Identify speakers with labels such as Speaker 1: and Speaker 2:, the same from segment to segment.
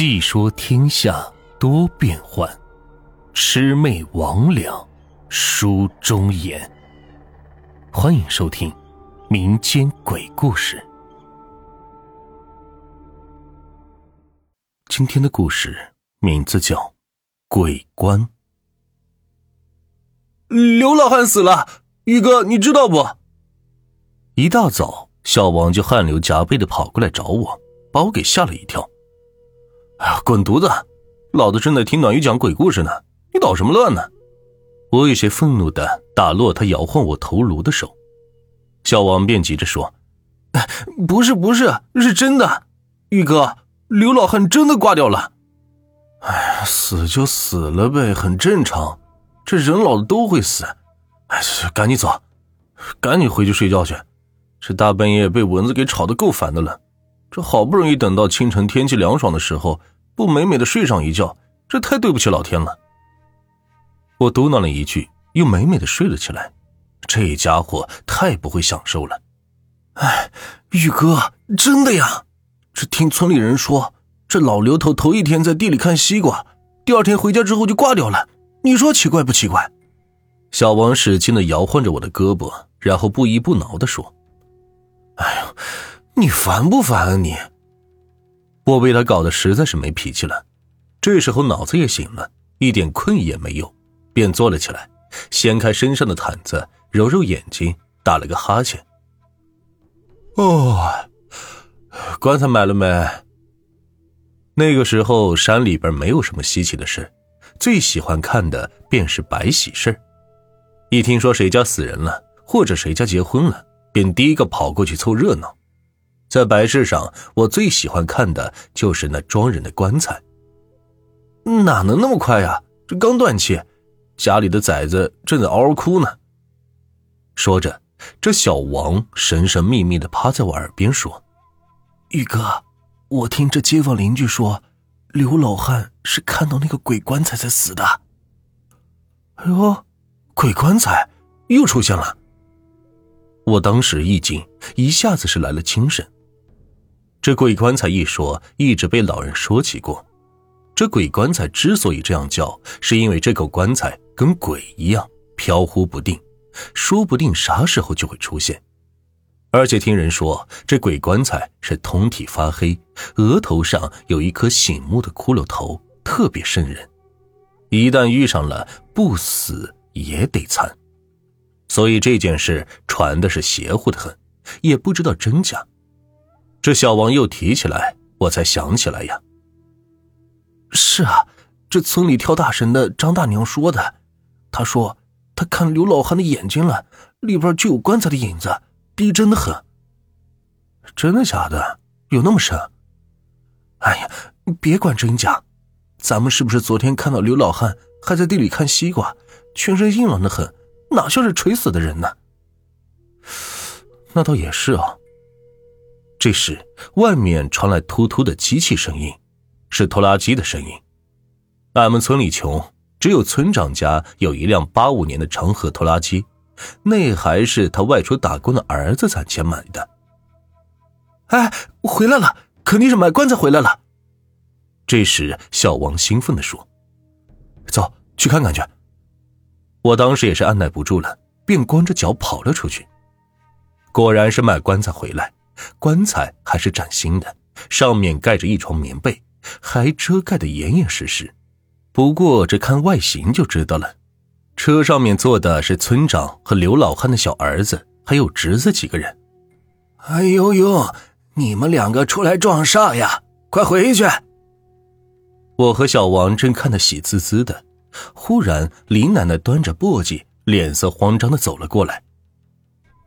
Speaker 1: 细说天下多变幻，魑魅魍魉书中言。欢迎收听民间鬼故事。今天的故事名字叫《鬼官》。
Speaker 2: 刘老汉死了，宇哥，你知道不？
Speaker 1: 一大早，小王就汗流浃背的跑过来找我，把我给吓了一跳。哎呀，滚犊子！老子正在听暖玉讲鬼故事呢，你捣什么乱呢？我有些愤怒的打落他摇晃我头颅的手。小王便急着说：“
Speaker 2: 不是，不是，是真的，玉哥，刘老汉真的挂掉了。
Speaker 1: 哎，死就死了呗，很正常，这人老了都会死。哎，赶紧走，赶紧回去睡觉去。这大半夜被蚊子给吵得够烦的了。”这好不容易等到清晨天气凉爽的时候，不美美的睡上一觉，这太对不起老天了。我嘟囔了一句，又美美的睡了起来。这家伙太不会享受了。
Speaker 2: 哎，玉哥，真的呀！这听村里人说，这老刘头头一天在地里看西瓜，第二天回家之后就挂掉了。你说奇怪不奇怪？
Speaker 1: 小王使劲的摇晃着我的胳膊，然后不依不挠的说：“
Speaker 2: 哎呦。”你烦不烦啊你？
Speaker 1: 我被他搞得实在是没脾气了。这时候脑子也醒了，一点困意也没有，便坐了起来，掀开身上的毯子，揉揉眼睛，打了个哈欠。哦，棺材买了没？那个时候山里边没有什么稀奇的事，最喜欢看的便是白喜事一听说谁家死人了，或者谁家结婚了，便第一个跑过去凑热闹。在白事上，我最喜欢看的就是那装人的棺材。
Speaker 2: 哪能那么快呀？这刚断气，家里的崽子正在嗷嗷哭呢。
Speaker 1: 说着，这小王神神秘秘的趴在我耳边说：“
Speaker 2: 玉哥，我听这街坊邻居说，刘老汉是看到那个鬼棺材才死的。”
Speaker 1: 哎呦，鬼棺材又出现了！我当时一惊，一下子是来了精神。这鬼棺材一说，一直被老人说起过。这鬼棺材之所以这样叫，是因为这口棺材跟鬼一样飘忽不定，说不定啥时候就会出现。而且听人说，这鬼棺材是通体发黑，额头上有一颗醒目的骷髅头，特别瘆人。一旦遇上了，不死也得残。所以这件事传的是邪乎的很，也不知道真假。这小王又提起来，我才想起来呀。
Speaker 2: 是啊，这村里跳大神的张大娘说的。她说她看刘老汉的眼睛了，里边就有棺材的影子，逼真的很。
Speaker 1: 真的假的？有那么神？
Speaker 2: 哎呀，别管真假，咱们是不是昨天看到刘老汉还在地里看西瓜，全身硬朗的很，哪像是垂死的人呢？
Speaker 1: 那倒也是啊。这时，外面传来突突的机器声音，是拖拉机的声音。俺们村里穷，只有村长家有一辆八五年的长河拖拉机，那还是他外出打工的儿子攒钱买的。
Speaker 2: 哎，回来了，肯定是买棺材回来了。
Speaker 1: 这时，小王兴奋地说：“走去看看去。”我当时也是按耐不住了，便光着脚跑了出去。果然是买棺材回来。棺材还是崭新的，上面盖着一床棉被，还遮盖得严严实实。不过这看外形就知道了，车上面坐的是村长和刘老汉的小儿子，还有侄子几个人。
Speaker 2: 哎呦呦，你们两个出来撞煞呀！快回去！
Speaker 1: 我和小王正看得喜滋滋的，忽然李奶奶端着簸箕，脸色慌张的走了过来。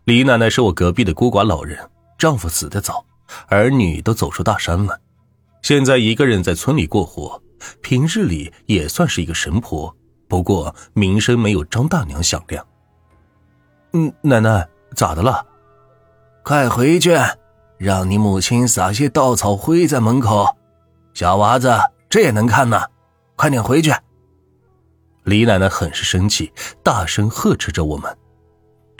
Speaker 1: 李奶奶是我隔壁的孤寡老人。丈夫死得早，儿女都走出大山了，现在一个人在村里过活。平日里也算是一个神婆，不过名声没有张大娘响亮。嗯，奶奶咋的了？
Speaker 2: 快回去，让你母亲撒些稻草灰在门口。小娃子，这也能看呢？快点回去！
Speaker 1: 李奶奶很是生气，大声呵斥着我们。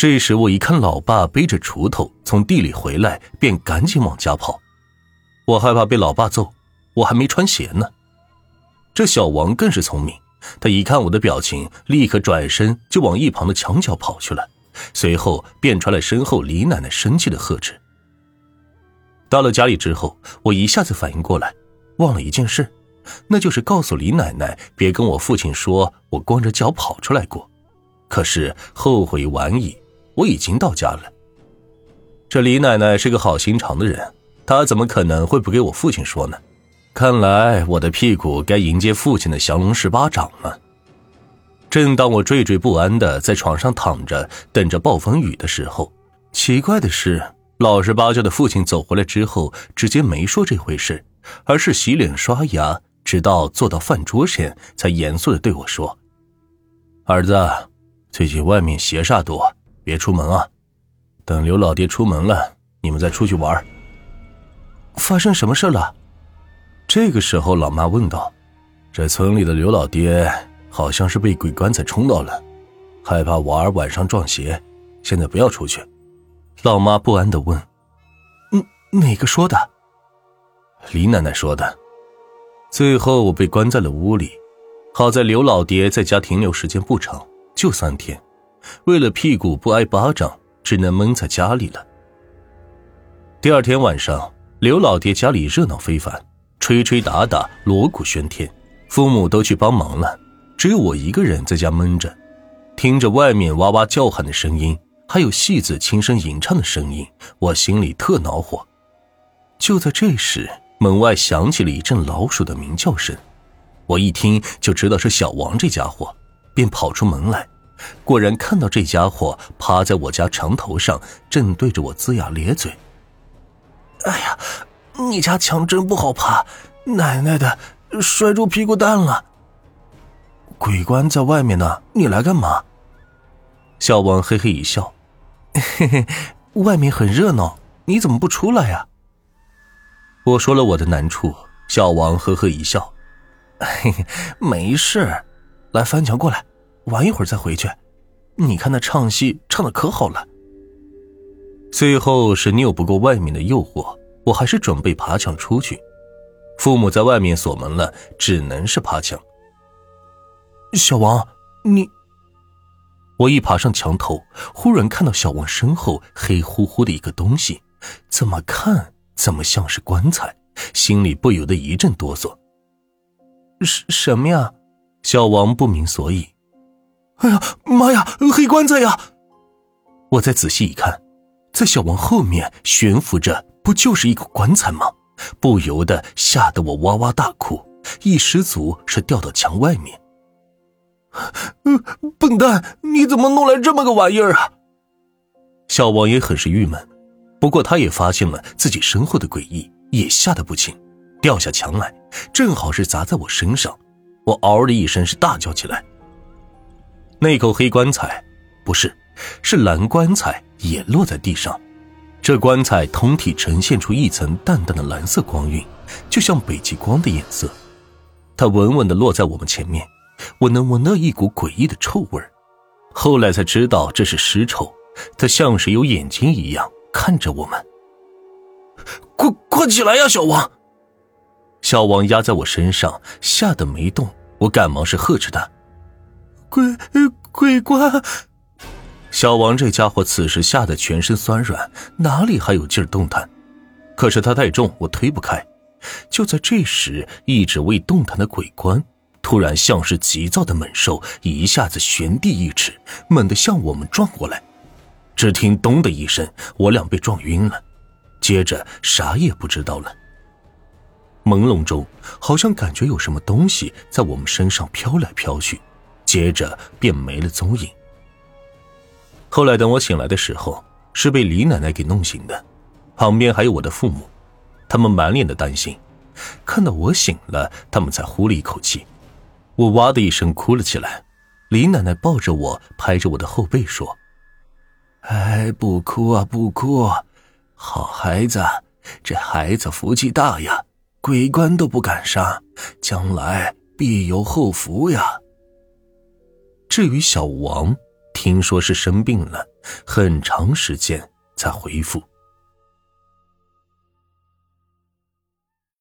Speaker 1: 这时我一看，老爸背着锄头从地里回来，便赶紧往家跑。我害怕被老爸揍，我还没穿鞋呢。这小王更是聪明，他一看我的表情，立刻转身就往一旁的墙角跑去了，随后便传来身后李奶奶生气的呵斥。到了家里之后，我一下子反应过来，忘了一件事，那就是告诉李奶奶别跟我父亲说我光着脚跑出来过。可是后悔晚矣，我已经到家了。这李奶奶是个好心肠的人，她怎么可能会不给我父亲说呢？看来我的屁股该迎接父亲的降龙十八掌了。正当我惴惴不安的在床上躺着等着暴风雨的时候，奇怪的是。老实巴交的父亲走回来之后，直接没说这回事，而是洗脸刷牙，直到坐到饭桌前，才严肃的对我说：“儿子，最近外面邪煞多，别出门啊。等刘老爹出门了，你们再出去玩。”
Speaker 2: 发生什么事了？
Speaker 1: 这个时候，老妈问道：“这村里的刘老爹好像是被鬼棺材冲到了，害怕娃儿晚上撞邪，现在不要出去。”老妈不安的问：“
Speaker 2: 嗯，哪个说的？”
Speaker 1: 李奶奶说的。最后我被关在了屋里，好在刘老爹在家停留时间不长，就三天。为了屁股不挨巴掌，只能闷在家里了。第二天晚上，刘老爹家里热闹非凡，吹吹打打，锣鼓喧天，父母都去帮忙了，只有我一个人在家闷着，听着外面哇哇叫喊的声音。还有戏子轻声吟唱的声音，我心里特恼火。就在这时，门外响起了一阵老鼠的鸣叫声，我一听就知道是小王这家伙，便跑出门来。果然看到这家伙趴在我家墙头上，正对着我龇牙咧嘴。
Speaker 2: 哎呀，你家墙真不好爬，奶奶的，摔出屁股蛋了。鬼官在外面呢，你来干嘛？
Speaker 1: 小王嘿嘿一笑。
Speaker 2: 嘿嘿，外面很热闹，你怎么不出来呀？
Speaker 1: 我说了我的难处，小王呵呵一笑，
Speaker 2: 嘿嘿，没事，来翻墙过来，玩一会儿再回去。你看那唱戏唱的可好了。
Speaker 1: 最后是拗不过外面的诱惑，我还是准备爬墙出去。父母在外面锁门了，只能是爬墙。
Speaker 2: 小王，你。
Speaker 1: 我一爬上墙头，忽然看到小王身后黑乎乎的一个东西，怎么看怎么像是棺材，心里不由得一阵哆嗦。
Speaker 2: 什什么呀？
Speaker 1: 小王不明所以。
Speaker 2: 哎呀妈呀，黑棺材呀！
Speaker 1: 我再仔细一看，在小王后面悬浮着，不就是一个棺材吗？不由得吓得我哇哇大哭，一失足是掉到墙外面。
Speaker 2: 嗯，笨蛋，你怎么弄来这么个玩意儿啊？
Speaker 1: 小王也很是郁闷，不过他也发现了自己身后的诡异，也吓得不轻，掉下墙来，正好是砸在我身上，我嗷的一声是大叫起来。那口黑棺材，不是，是蓝棺材，也落在地上。这棺材通体呈现出一层淡淡的蓝色光晕，就像北极光的颜色。它稳稳的落在我们前面。我能闻到一股诡异的臭味后来才知道这是尸臭，它像是有眼睛一样看着我们。
Speaker 2: 快快起来呀，小王！
Speaker 1: 小王压在我身上，吓得没动。我赶忙是呵斥他：“
Speaker 2: 鬼鬼怪！”
Speaker 1: 小王这家伙此时吓得全身酸软，哪里还有劲儿动弹？可是他太重，我推不开。就在这时，一直未动弹的鬼官。突然，像是急躁的猛兽，一下子悬地一尺，猛地向我们撞过来。只听“咚”的一声，我俩被撞晕了，接着啥也不知道了。朦胧中，好像感觉有什么东西在我们身上飘来飘去，接着便没了踪影。后来等我醒来的时候，是被李奶奶给弄醒的，旁边还有我的父母，他们满脸的担心，看到我醒了，他们才呼了一口气。我哇的一声哭了起来，李奶奶抱着我，拍着我的后背说：“
Speaker 2: 哎，不哭啊，不哭，好孩子，这孩子福气大呀，鬼官都不敢杀，将来必有后福呀。”
Speaker 1: 至于小王，听说是生病了，很长时间才恢复。